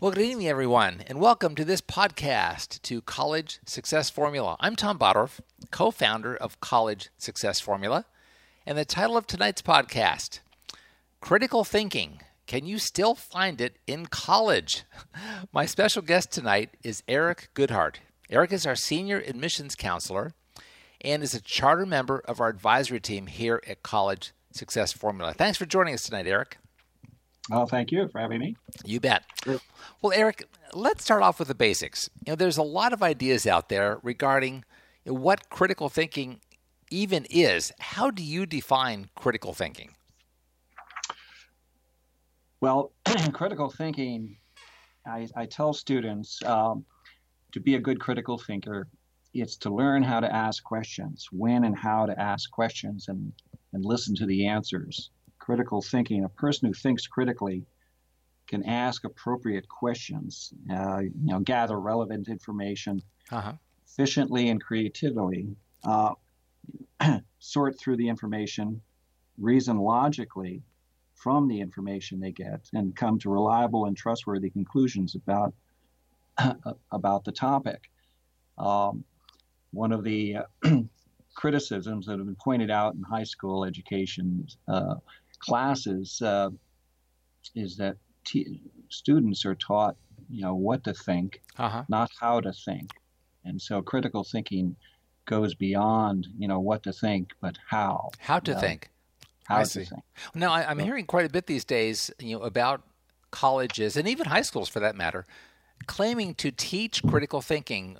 Well, good evening, everyone, and welcome to this podcast to College Success Formula. I'm Tom Bottorff, co founder of College Success Formula, and the title of tonight's podcast Critical Thinking Can You Still Find It in College? My special guest tonight is Eric Goodhart. Eric is our senior admissions counselor and is a charter member of our advisory team here at College Success Formula. Thanks for joining us tonight, Eric. Oh, thank you for having me. You bet. Well, Eric, let's start off with the basics. You know, there's a lot of ideas out there regarding what critical thinking even is. How do you define critical thinking? Well, critical thinking, I, I tell students um, to be a good critical thinker, it's to learn how to ask questions, when and how to ask questions, and, and listen to the answers. Critical thinking, a person who thinks critically can ask appropriate questions, uh, you know, gather relevant information uh-huh. efficiently and creatively, uh, sort through the information, reason logically from the information they get, and come to reliable and trustworthy conclusions about about the topic. Um, one of the uh, criticisms that have been pointed out in high school education uh, classes uh, is that t- students are taught, you know, what to think, uh-huh. not how to think, and so critical thinking goes beyond, you know, what to think, but how. How to think. How I to see. think. Now, I, am hearing quite a bit these days, you know, about colleges and even high schools, for that matter, claiming to teach critical thinking.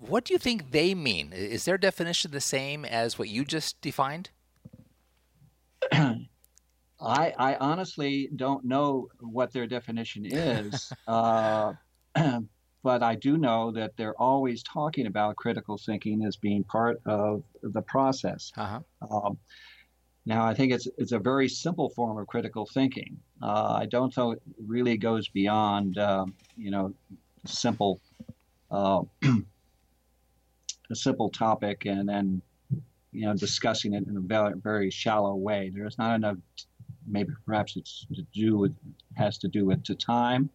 What do you think they mean? Is their definition the same as what you just defined? I, I honestly don't know what their definition is, uh, but I do know that they're always talking about critical thinking as being part of the process. Uh-huh. Um, now, I think it's it's a very simple form of critical thinking. Uh, I don't think it really goes beyond uh, you know simple uh, a simple topic and then you know discussing it in a very, very shallow way. There's not enough maybe perhaps it's to do with has to do with to time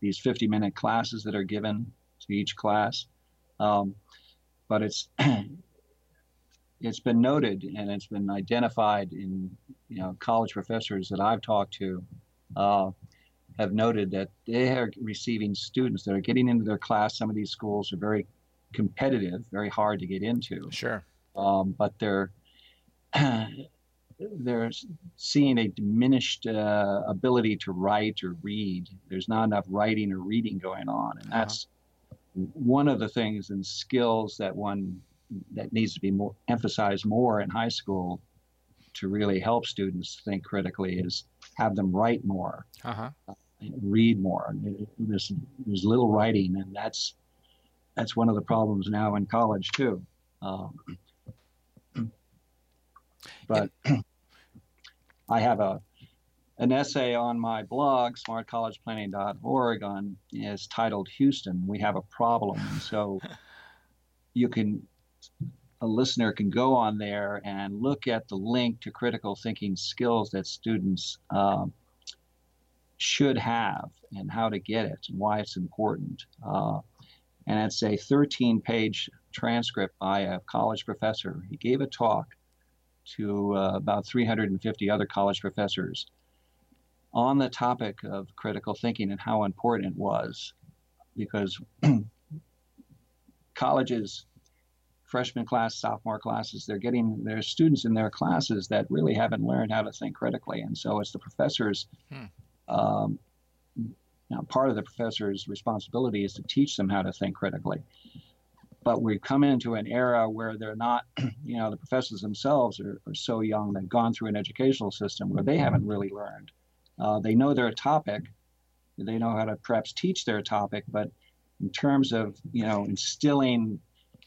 these 50 minute classes that are given to each class um, but it's it's been noted and it's been identified in you know college professors that I've talked to uh, have noted that they are receiving students that are getting into their class. Some of these schools are very competitive, very hard to get into. Sure. Um, but they're they're seeing a diminished uh, ability to write or read. There's not enough writing or reading going on, and uh-huh. that's uh-huh. one of the things and skills that one that needs to be more emphasized more in high school to really help students think critically is have them write more, uh-huh. uh, read more. There's there's little writing, and that's that's one of the problems now in college too. Um, but I have a an essay on my blog, smartcollegeplanning.org, on is titled "Houston, We Have a Problem." So you can a listener can go on there and look at the link to critical thinking skills that students um, should have and how to get it and why it's important. Uh, and it's a 13 page transcript by a college professor. He gave a talk to uh, about 350 other college professors. On the topic of critical thinking and how important it was because colleges freshman class sophomore classes they're getting their students in their classes that really haven't learned how to think critically. And so it's the professors hmm. um, now part of the professor's responsibility is to teach them how to think critically but we've come into an era where they're not, you know, the professors themselves are, are so young, they've gone through an educational system where they haven't really learned. Uh, they know their topic, they know how to perhaps teach their topic, but in terms of, you know, instilling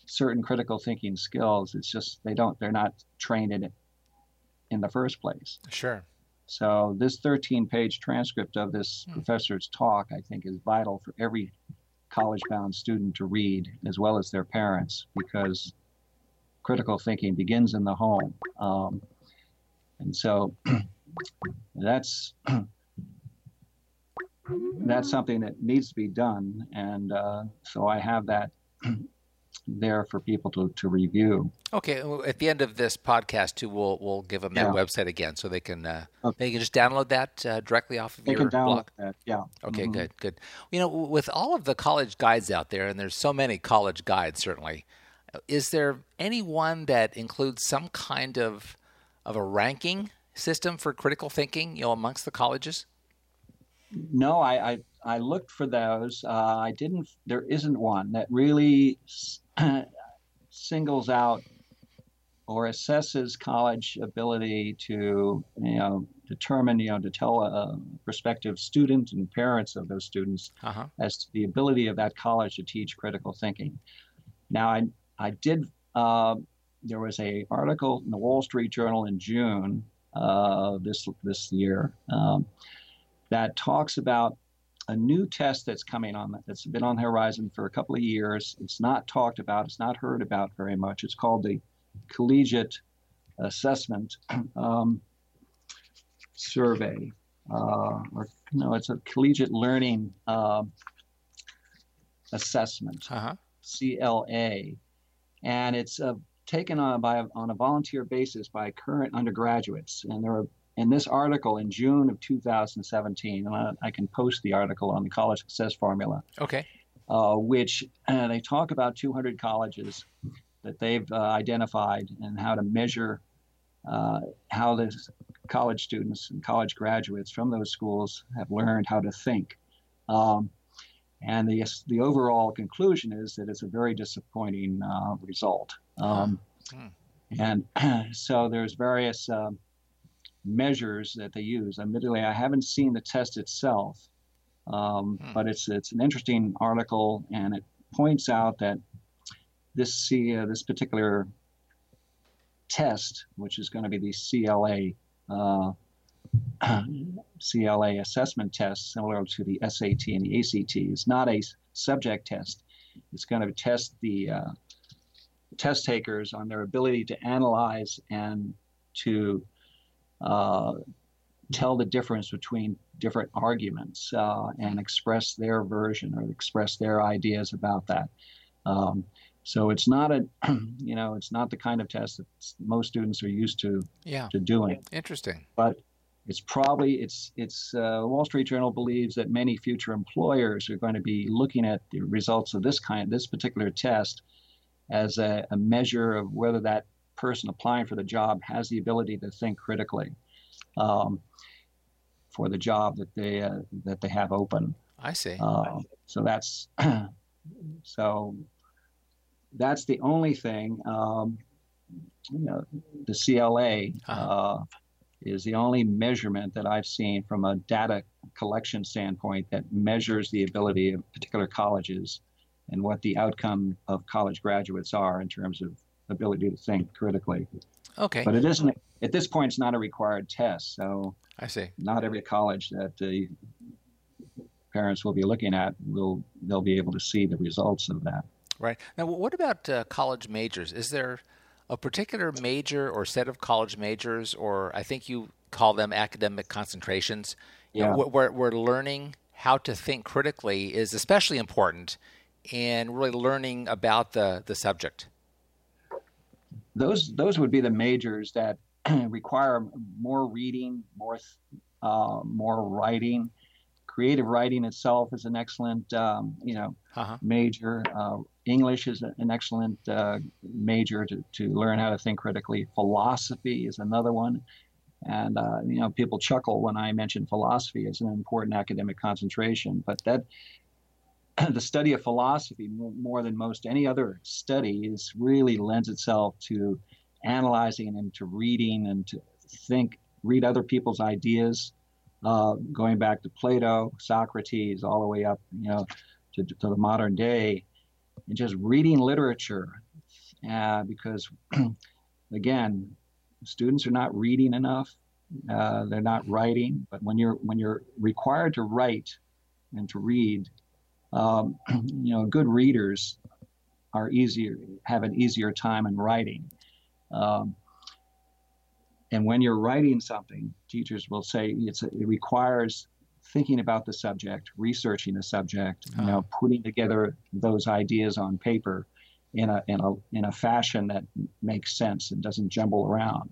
certain critical thinking skills, it's just they don't, they're not trained in it in the first place. Sure. So this 13 page transcript of this hmm. professor's talk, I think, is vital for every college bound student to read as well as their parents because critical thinking begins in the home. Um, and so that's that's something that needs to be done, and uh, so I have that there for people to, to review. Okay, at the end of this podcast too, we'll we'll give them that website again so they can uh, okay. they can just download that uh, directly off of they your can download blog. That, yeah. Okay, mm-hmm. good, good. You know, with all of the college guides out there, and there's so many college guides, certainly, is there any one that includes some kind of of a ranking system for critical thinking? You know, amongst the colleges. No, I I, I looked for those. Uh, I didn't. There isn't one that really singles out or assesses college ability to you know determine you know to tell a prospective student and parents of those students uh-huh. as to the ability of that college to teach critical thinking. Now I I did uh, there was a article in the Wall Street Journal in June uh, this this year um, that talks about a new test that's coming on that's been on the horizon for a couple of years. It's not talked about, it's not heard about very much. It's called the Collegiate Assessment um, Survey, uh, or no, it's a Collegiate Learning uh, Assessment, uh-huh. CLA, and it's uh, taken on by on a volunteer basis by current undergraduates, and there are in this article in June of 2017, and I, I can post the article on the college success formula. Okay. Uh, which uh, they talk about 200 colleges that they've uh, identified and how to measure uh, how the college students and college graduates from those schools have learned how to think. Um, and the, the overall conclusion is that it's a very disappointing uh, result. Um, hmm. And so there's various um, measures that they use. Admittedly, I haven't seen the test itself, um, hmm. but it's it's an interesting article, and it points out that this C, uh, this particular test, which is going to be the CLA uh, CLA assessment test, similar to the SAT and the ACT, is not a subject test. It's going to test the uh, test takers on their ability to analyze and to uh, tell the difference between different arguments uh, and express their version or express their ideas about that. Um, so it's not a, you know, it's not the kind of test that most students are used to yeah. to doing. Interesting. But it's probably it's it's uh, Wall Street Journal believes that many future employers are going to be looking at the results of this kind this particular test as a, a measure of whether that person applying for the job has the ability to think critically um, for the job that they uh, that they have open. I see. Uh, so that's so that's the only thing. Um, you know, the CLA uh-huh. uh, is the only measurement that I've seen from a data collection standpoint that measures the ability of particular colleges and what the outcome of college graduates are in terms of ability to think critically. Okay. But it isn't at this point. It's not a required test, so I see. Not every college that the parents will be looking at will they'll be able to see the results of that. Right now, what about uh, college majors? Is there a particular major or set of college majors, or I think you call them academic concentrations, yeah. know, where, where learning how to think critically is especially important, and really learning about the the subject those those would be the majors that require more reading, more uh, more writing. Creative writing itself is an excellent, um, you know, uh-huh. major. Uh, English is an excellent uh, major to, to learn how to think critically. Philosophy is another one. And, uh, you know, people chuckle when I mention philosophy as an important academic concentration, but that the study of philosophy more than most any other study is really lends itself to analyzing and to reading and to think read other people's ideas uh, going back to plato socrates all the way up you know to, to the modern day and just reading literature uh, because again students are not reading enough uh, they're not writing but when you're when you're required to write and to read um, you know, good readers are easier, have an easier time in writing. Um, and when you're writing something, teachers will say it's a, it requires thinking about the subject, researching the subject, you Uh-huh. know, putting together those ideas on paper in a in a in a fashion that makes sense and doesn't jumble around.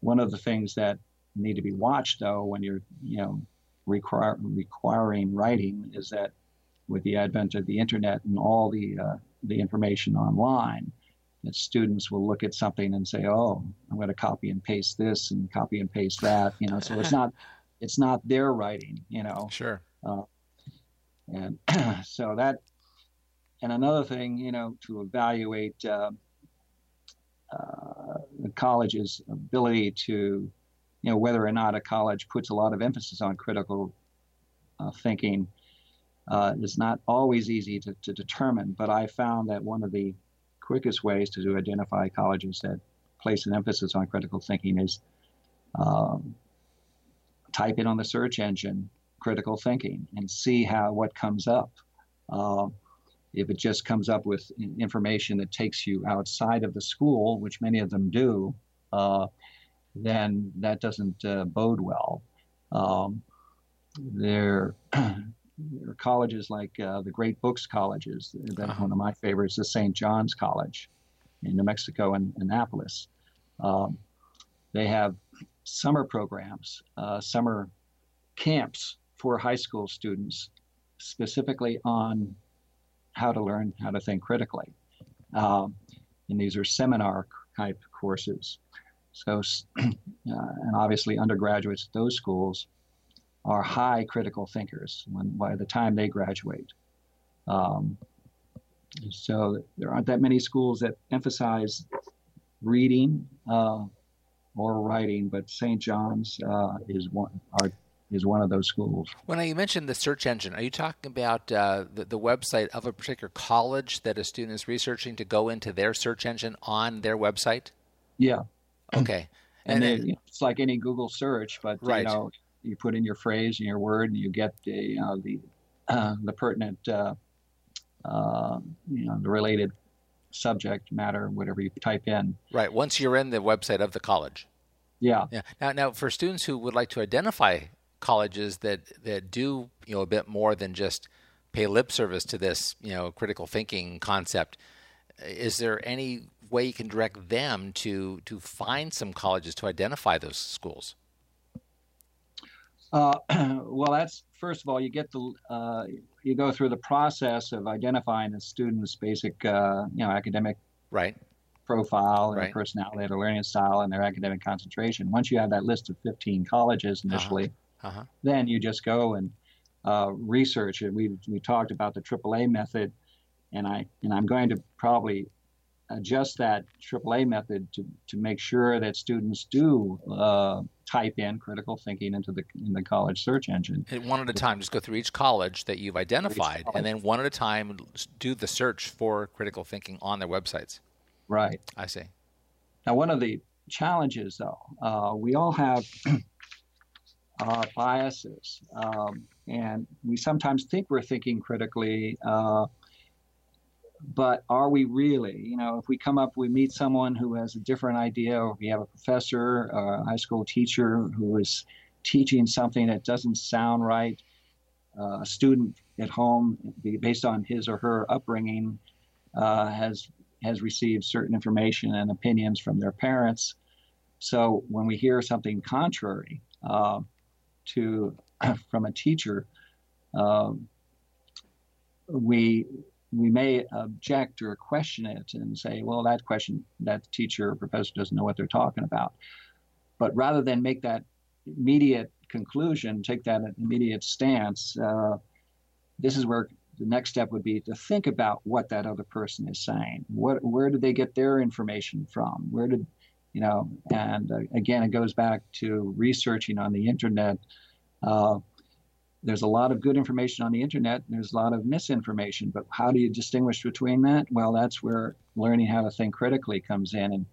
One of the things that need to be watched though when you're you know require, requiring writing is that with the advent of the internet and all the uh, the information online that students will look at something and say oh i'm going to copy and paste this and copy and paste that you know so it's not it's not their writing you know Sure. and so that and another thing you know to evaluate uh, uh, the college's ability to you know whether or not a college puts a lot of emphasis on critical uh, thinking uh, is not always easy to, to determine but i found that one of the quickest ways to identify colleges that place an emphasis on critical thinking is um, type in on the search engine critical thinking and see how what comes up. Uh, if it just comes up with information that takes you outside of the school, which many of them do, uh, then that doesn't uh, bode well. Um, there, there are colleges like uh, the Great Books colleges. That's Uh-huh. one of my favorites, the St. John's College in New Mexico and Annapolis. Um, they have summer programs, uh, summer camps for high school students, specifically on how to learn how to think critically. Um, and these are seminar type courses. So, uh, and obviously, undergraduates at those schools are high critical thinkers when by the time they graduate. Um, so there aren't that many schools that emphasize reading uh, or writing, but St. John's uh, is one are, is one of those schools. When you mentioned the search engine, are you talking about uh, the, the website of a particular college that a student is researching to go into their search engine on their website? Yeah, Okay. and, And, then, it's like any Google search, but Right. you know, you put in your phrase and your word, and you get the you know, the uh, the pertinent uh, uh, you know the related subject matter, whatever you type in. right. Once you're in the website of the college. Yeah, Yeah. Now, now for students who would like to identify colleges that, that do you know a bit more than just pay lip service to this you know critical thinking concept, is there any way you can direct them to to find some colleges to identify those schools? Uh, well, that's first of all, you get the uh, you go through the process of identifying the student's basic, uh, you know, academic Right. profile, and Right. personality, their learning style, and their academic concentration. Once you have that list of 15 colleges initially, Uh-huh. then you just go and uh, research it. We we talked about the AAA method, and I and I'm going to probably adjust that AAA method to, to make sure that students do uh, type in critical thinking into the in the college search engine. And one at a time, just go through each college that you've identified, and then one at a time do the search for critical thinking on their websites. Right. I see. Now, one of the challenges, though, uh, we all have uh, biases, um, and we sometimes think we're thinking critically, uh, but are we really? You know, if we come up, we meet someone who has a different idea, or we have a professor, a high school teacher who is teaching something that doesn't sound right, uh, a student at home, based on his or her upbringing, uh, has has received certain information and opinions from their parents. So when we hear something contrary uh, to from a teacher, um, we we may object or question it and say, well, that question, that teacher or professor doesn't know what they're talking about. But rather than make that immediate conclusion, take that immediate stance, uh, this is where the next step would be to think about what that other person is saying. What, where did they get their information from? Where did, you know? And uh, again, it goes back to researching on the internet. Uh, there's a lot of good information on the internet. And there's a lot of misinformation, but how do you distinguish between that? Well, that's where learning how to think critically comes in, and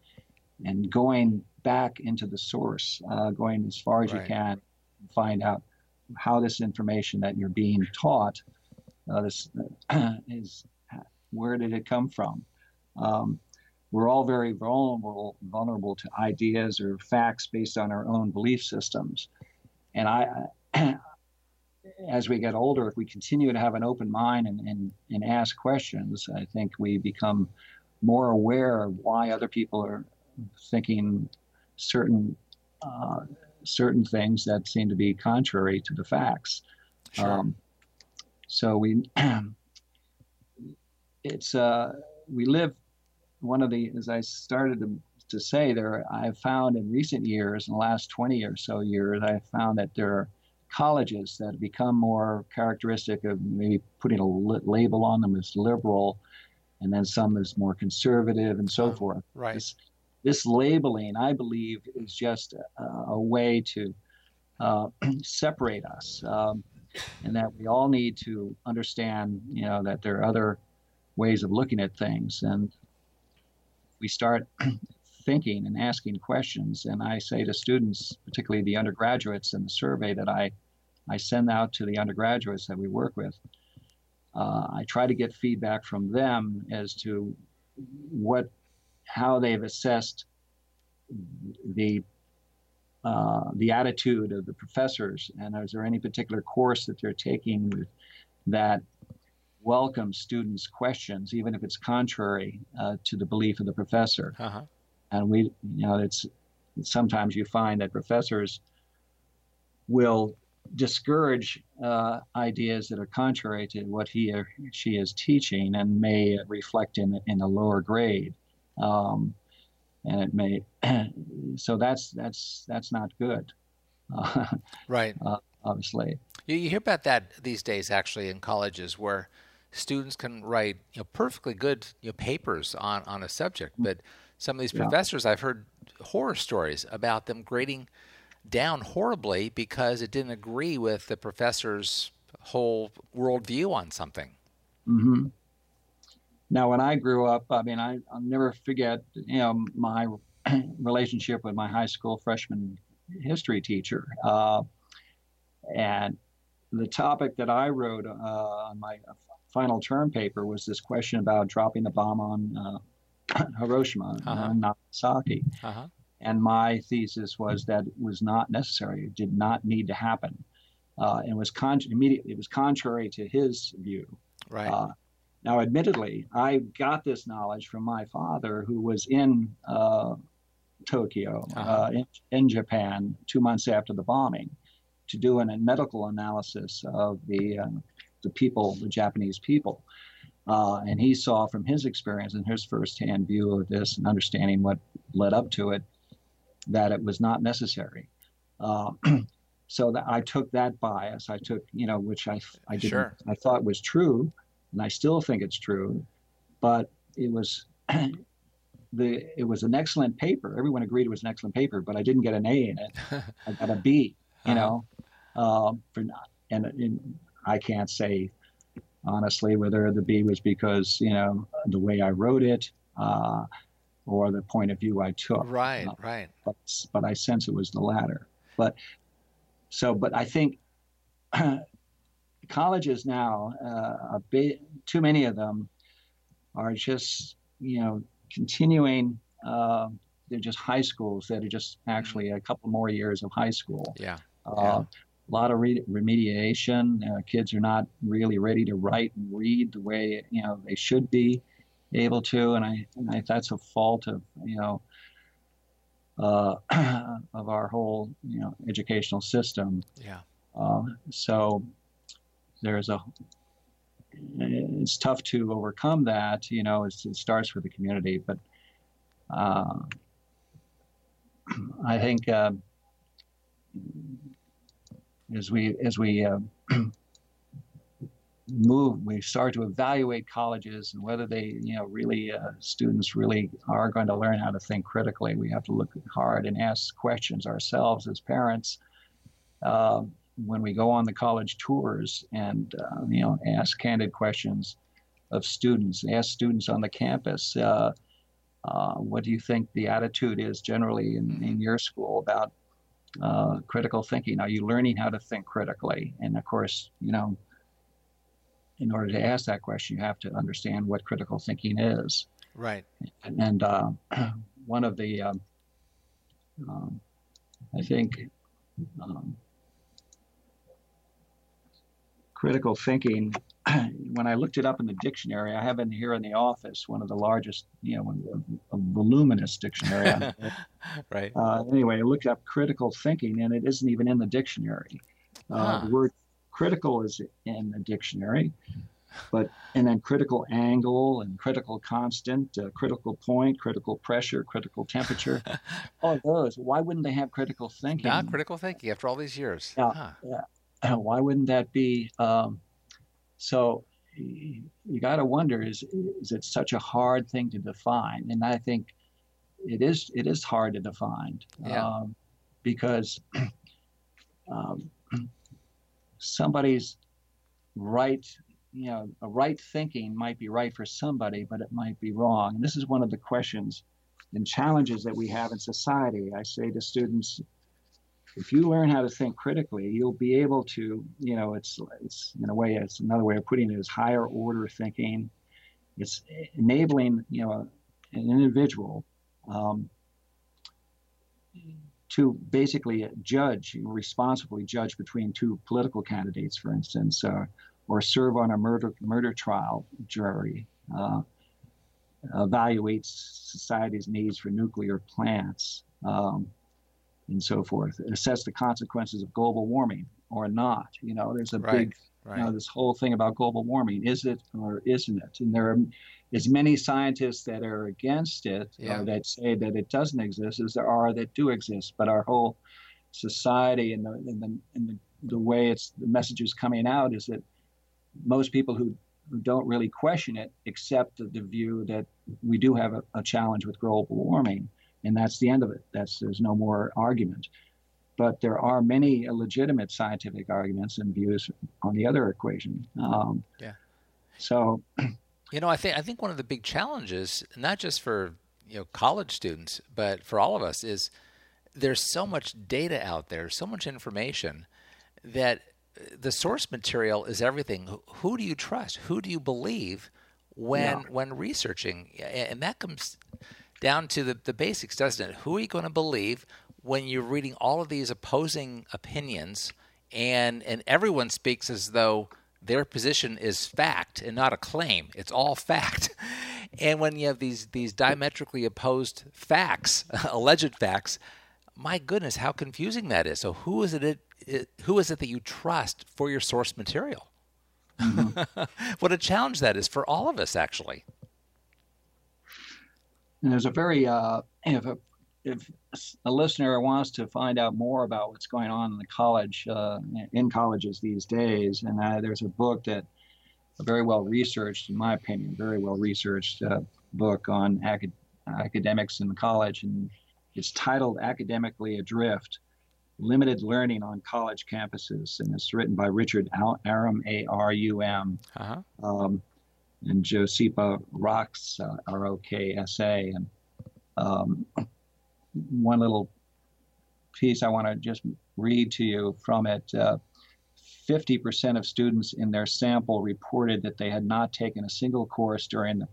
and going back into the source, uh, going as far as Right. you can, find out how this information that you're being taught uh, this uh, is where did it come from? Um, we're all very vulnerable, vulnerable to ideas or facts based on our own belief systems, and I, as we get older, if we continue to have an open mind and, and, and ask questions, I think we become more aware of why other people are thinking certain uh, certain things that seem to be contrary to the facts. Sure. Um, so we it's uh, we live one of the as I started to, to say there I've found in recent years in the last 20 or so years I've found that there are colleges that become more characteristic of maybe putting a label on them as liberal and then some as more conservative and so forth. Right. This, this labeling, I believe, is just a, a way to uh, separate us, um, and that we all need to understand, you know, that there are other ways of looking at things, and we start thinking and asking questions. And I say to students, particularly the undergraduates, in the survey that I I send out to the undergraduates that we work with, uh, I try to get feedback from them as to what how they've assessed the uh, the attitude of the professors, and is there any particular course that they're taking with, that welcomes students' questions, even if it's contrary uh, to the belief of the professor. Uh-huh. And we, you know, it's sometimes you find that professors will discourage uh, ideas that are contrary to what he or she is teaching and may reflect in in a lower grade. Um, and it may so that's that's that's not good. Uh, right. Uh, obviously. You, you hear about that these days, actually, in colleges where students can write you know perfectly good you know, papers on on a subject, but some of these professors yeah. I've heard horror stories about them grading down horribly because it didn't agree with the professor's whole worldview on something. Mm-hmm. Now, when I grew up, I mean, I, will never forget, you know, my relationship with my high school freshman history teacher. Uh, and the topic that I wrote uh, on my final term paper was this question about dropping the bomb on uh, Hiroshima uh-huh. and Nagasaki. Uh-huh. And my thesis was that it was not necessary; it did not need to happen. Uh, and was con- immediately it was contrary to his view. Right. Uh, now, admittedly, I got this knowledge from my father, who was in uh, Tokyo, uh-huh. Uh, in, in, Japan, two months after the bombing, to do an, a medical analysis of the uh, the people, the Japanese people. Uh, and he saw from his experience and his firsthand view of this and understanding what led up to it that it was not necessary. Uh, so that I took that bias. I took, you know, which I I didn't. Sure. I thought was true, and I still think it's true, but it was. the, it was an excellent paper. Everyone agreed it was an excellent paper, but I didn't get an A in it. I got a B, you uh-huh. know, um, for not, and, and I can't say honestly whether the B was because you know the way I wrote it, uh, or the point of view I took. Right, uh, right. But, but I sense it was the latter. But so, but I think colleges now, uh, a bit, too many of them are just, you know, continuing. Uh, they're just high schools that are just actually a couple more years of high school. Yeah. Uh, yeah. A lot of re- remediation. Uh, kids are not really ready to write and read the way you know they should be able to, and I, and I that's a fault of you know uh, of our whole you know educational system. Yeah. Uh, so there's a it's tough to overcome that. You know, it starts with the community, but uh, I think uh, as we as we uh, move, we start to evaluate colleges and whether they, you know, really uh, students really are going to learn how to think critically. We have to look hard and ask questions ourselves as parents uh, when we go on the college tours and uh, you know ask candid questions of students. Ask students on the campus. Uh, uh, what do you think the attitude is generally in, in your school about uh, critical thinking? Are you learning how to think critically? And of course, you know, in order to ask that question, you have to understand what critical thinking is. Right. And, and uh, one of the, um, um, I think, um, critical thinking, when I looked it up in the dictionary, I have it here in the office, one of the largest, you know, a, a voluminous dictionary. right. Uh, anyway, I looked up critical thinking, and it isn't even in the dictionary. Uh, huh. The word critical is in the dictionary, but and then critical angle and critical constant, uh, critical point, critical pressure, critical temperature. all those. Why wouldn't they have critical thinking? Not critical thinking after all these years. Yeah. Huh. yeah. Why wouldn't that be? Um, so you, got to wonder: is is it such a hard thing to define? And I think it is. It is hard to define. Yeah. Um, because um, somebody's right you know, a right thinking might be right for somebody, but it might be wrong. And this is one of the questions and challenges that we have in society. I say to students, if you learn how to think critically, you'll be able to, you know, it's it's in a way, it's another way of putting it is higher order thinking. It's enabling, you know, an individual um, to basically judge, responsibly judge between two political candidates, for instance. Uh, or serve on a murder murder trial jury, uh, evaluates society's needs for nuclear plants, um, and so forth. Assess the consequences of global warming or not. You know, there's a right, big, right. you know, this whole thing about global warming. Is it or isn't it? And there are as many scientists that are against it yeah. or that say that it doesn't exist as there are that do exist. But our whole society and the, and the, and the, the way it's the message is coming out is that most people who, who don't really question it accept the, the view that we do have a, a, challenge with global warming, and that's the end of it. That's there's no more argument. But there are many legitimate scientific arguments and views on the other equation. Um, yeah. So, you know, I think I think one of the big challenges, not just for you know college students, but for all of us, is there's so much data out there, so much information that uh, the source material is everything. Who do you trust? Who do you believe when yeah. when researching? And that comes down to the, the basics, doesn't it? Who are you going to believe when you're reading all of these opposing opinions and and everyone speaks as though their position is fact and not a claim. It's all fact. And when you have these these diametrically opposed facts, alleged facts, my goodness, how confusing that is. So who is it who is it that you trust for your source material? Mm-hmm. what a challenge that is for all of us, actually. And there's a very uh, if a listener wants to find out more about what's going on in the college uh, in colleges these days, and uh, there's a book that a very well researched, in my opinion, very well researched uh, book on acad- academics in the college, and it's titled "Academically Adrift." limited learning on college campuses, and it's written by Richard Arum, A R U M, uh-huh. um, and Josipa Roksa, uh, R O K S A. And um, one little piece I want to just read to you from it. Uh, 50% of students in their sample reported that they had not taken a single course during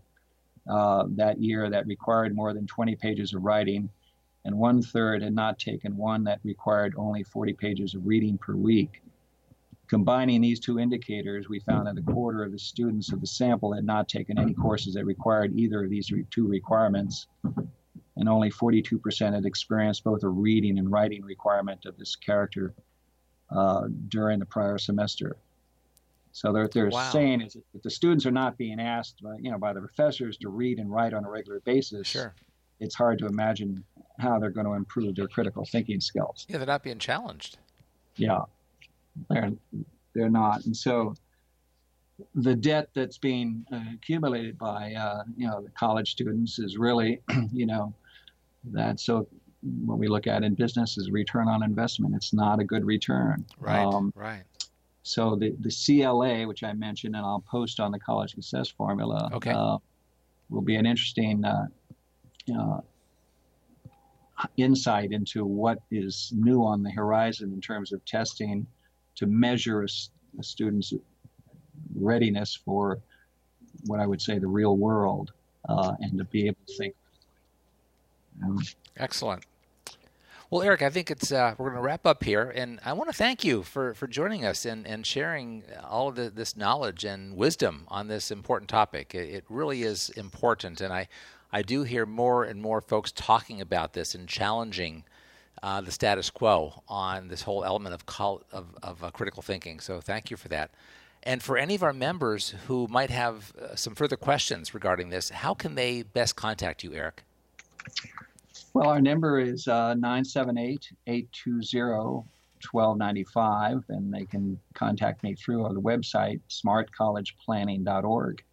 uh, that year that required more than 20 pages of writing and one third had not taken one that required only 40 pages of reading per week. Combining these two indicators, we found that a quarter of the students of the sample had not taken any courses that required either of these two requirements, and only 42% had experienced both a reading and writing requirement of this character uh, during the prior semester. So they're, they're wow. saying is that the students are not being asked, by, you know, by the professors to read and write on a regular basis. Sure. It's hard to imagine how they're going to improve their critical thinking skills. Yeah, they're not being challenged. Yeah, they're they're not, and so the debt that's being uh, accumulated by uh, you know the college students is really you know that so what we look at in business is return on investment. It's not a good return. Right. Um, right. So the the CLA, which I mentioned, and I'll post on the college success formula, okay. Uh, will be an interesting uh, uh, insight into what is new on the horizon in terms of testing to measure a, a student's readiness for what I would say the real world uh, and to be able to think. Excellent. Well, Eric, I think it's uh, we're going to wrap up here, and I want to thank you for, for joining us and, and sharing all of the, this knowledge and wisdom on this important topic. It, it, really is important, and I I do hear more and more folks talking about this and challenging uh, the status quo on this whole element of col- of, of uh, critical thinking. So, thank you for that. And for any of our members who might have uh, some further questions regarding this, how can they best contact you, Eric? Well, our number is uh, 978 820 1295, and they can contact me through our website, smartcollegeplanning.org.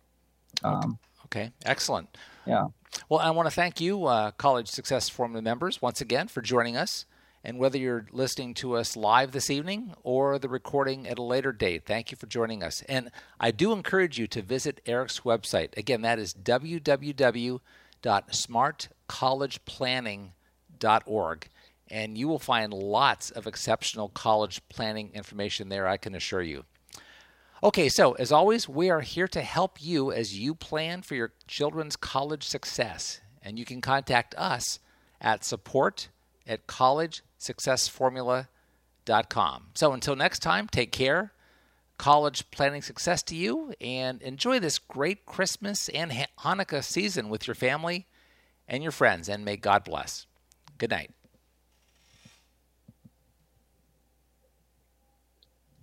Um, okay, excellent. Yeah. Well, I want to thank you, uh, College Success Formula members, once again for joining us. And whether you're listening to us live this evening or the recording at a later date, thank you for joining us. And I do encourage you to visit Eric's website. Again, that is www.smartcollegeplanning.org. And you will find lots of exceptional college planning information there, I can assure you. Okay, so as always, we are here to help you as you plan for your children's college success. And you can contact us at support at collegesuccessformula.com. So until next time, take care. College planning success to you and enjoy this great Christmas and Hanukkah season with your family and your friends. And may God bless. Good night.